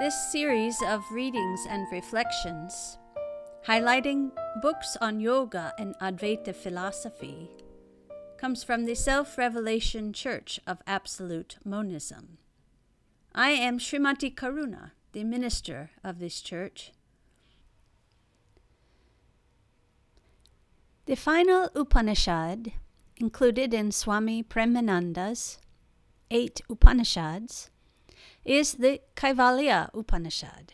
This series of readings and reflections, highlighting books on yoga and Advaita philosophy, comes from the Self Revelation Church of Absolute Monism. I am Srimati Karuna, the minister of this church. The final Upanishad, included in Swami Premananda's eight Upanishads, is the Kaivalya Upanishad,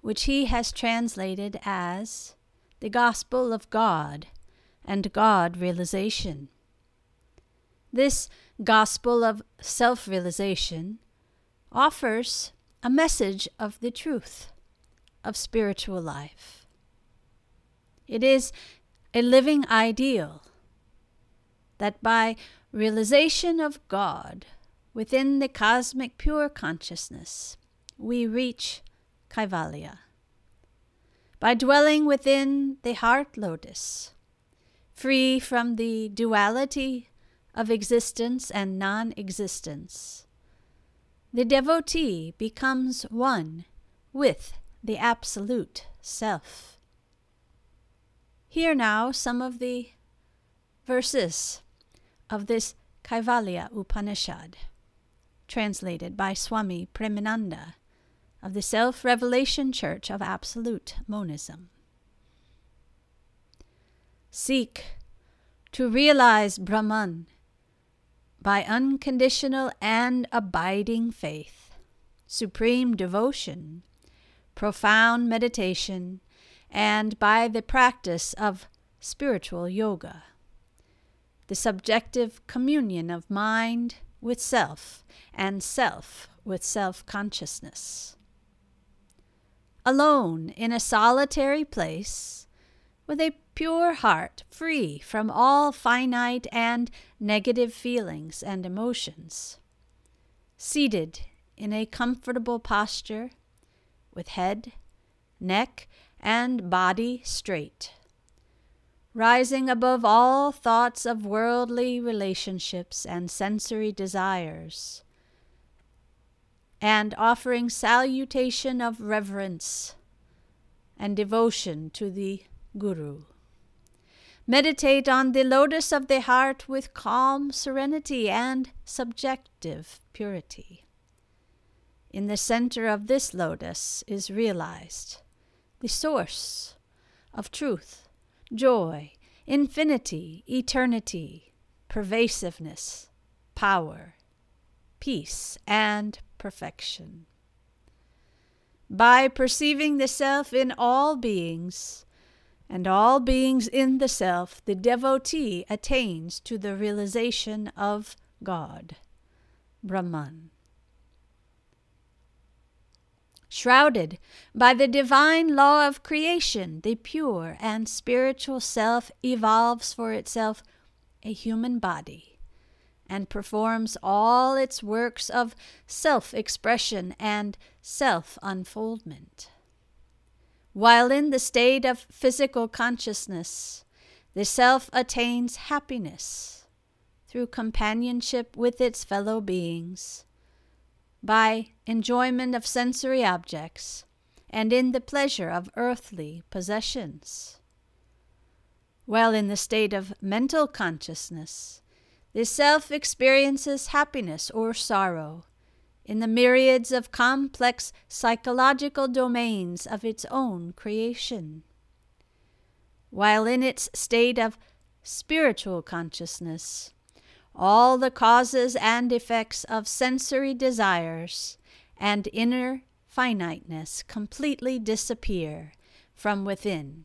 which he has translated as the Gospel of God and God realization. This Gospel of self realization offers a message of the truth of spiritual life. It is a living ideal that by realization of God within the cosmic pure consciousness, we reach Kaivalya. By dwelling within the heart lotus, free from the duality of existence and non existence, the devotee becomes one with the Absolute Self. Hear now some of the verses of this Kaivalya Upanishad translated by Swami Premananda of the Self Revelation Church of Absolute Monism. Seek to realize Brahman by unconditional and abiding faith, supreme devotion, profound meditation, and by the practice of spiritual yoga. The subjective communion of mind with self and self with self consciousness. Alone in a solitary place, with a pure heart free from all finite and negative feelings and emotions. Seated in a comfortable posture, with head, neck, and body straight. Rising above all thoughts of worldly relationships and sensory desires and offering salutation of reverence and devotion to the Guru. Meditate on the lotus of the heart with calm serenity and subjective purity. In the center of this lotus is realized the source of truth, joy, infinity, eternity, pervasiveness, power, peace, and perfection. By perceiving the self in all beings, and all beings in the self, the devotee attains to the realization of God, Brahman. Shrouded by the divine law of creation, the pure and spiritual self evolves for itself a human body and performs all its works of self expression and self unfoldment. While in the state of physical consciousness, the self attains happiness through companionship with its fellow beings, by enjoyment of sensory objects, and in the pleasure of earthly possessions. While in the state of mental consciousness, the self experiences happiness or sorrow in the myriads of complex psychological domains of its own creation. While in its state of spiritual consciousness, all the causes and effects of sensory desires and inner finiteness completely disappear from within.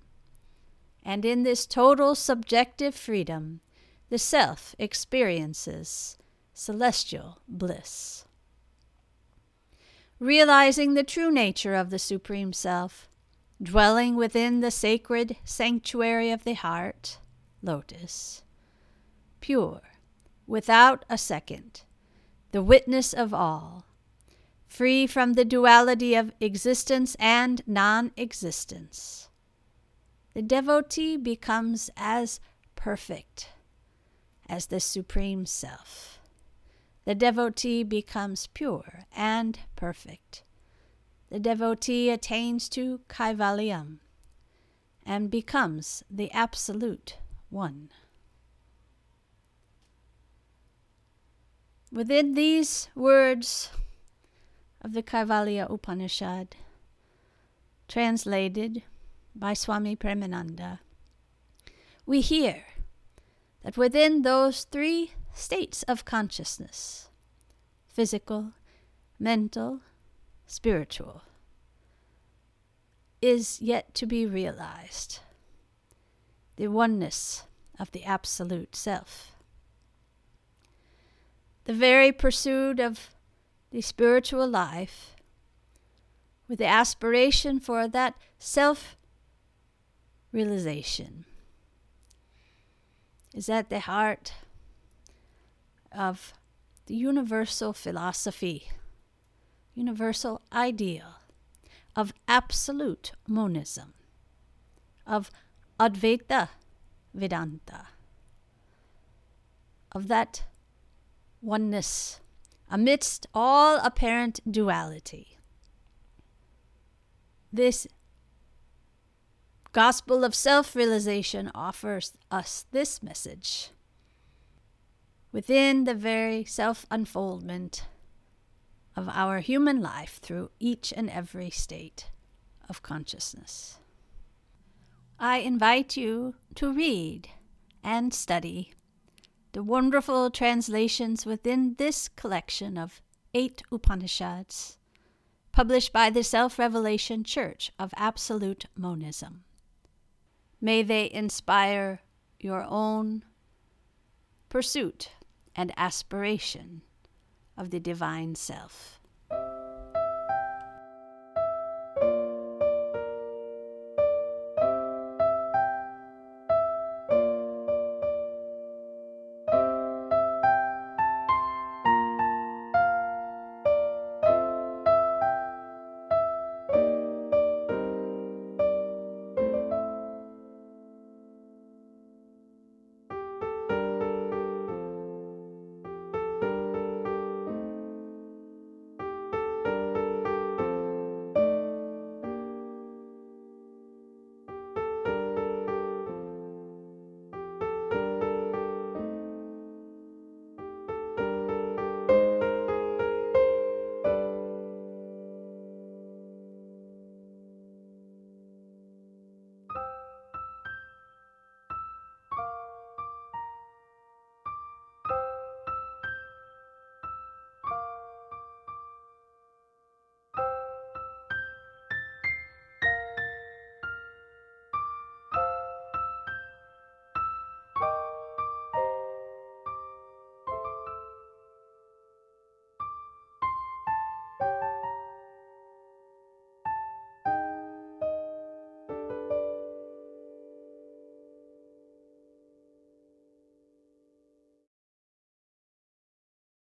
And in this total subjective freedom, the self experiences celestial bliss. Realizing the true nature of the Supreme Self, dwelling within the sacred sanctuary of the heart, lotus, pure, without a second, the witness of all, free from the duality of existence and non existence. The devotee becomes as perfect as the Supreme Self. The devotee becomes pure and perfect, the devotee attains to Kaivalyam and becomes the Absolute One. Within these words of the Kaivalya Upanishad, translated by Swami Premananda, we hear that within those three states of consciousness physical, mental, spiritual is yet to be realized the oneness of the Absolute Self. The very pursuit of the spiritual life, with the aspiration for that self realization, is at the heart of the universal philosophy, universal ideal of absolute monism, of Advaita Vedanta, of that oneness amidst all apparent duality. This gospel of self realization offers us this message. Within the very self unfoldment of our human life through each and every state of consciousness. I invite you to read and study the wonderful translations within this collection of eight Upanishads, published by the Self Revelation Church of Absolute Monism. May they inspire your own pursuit and aspiration of the divine self.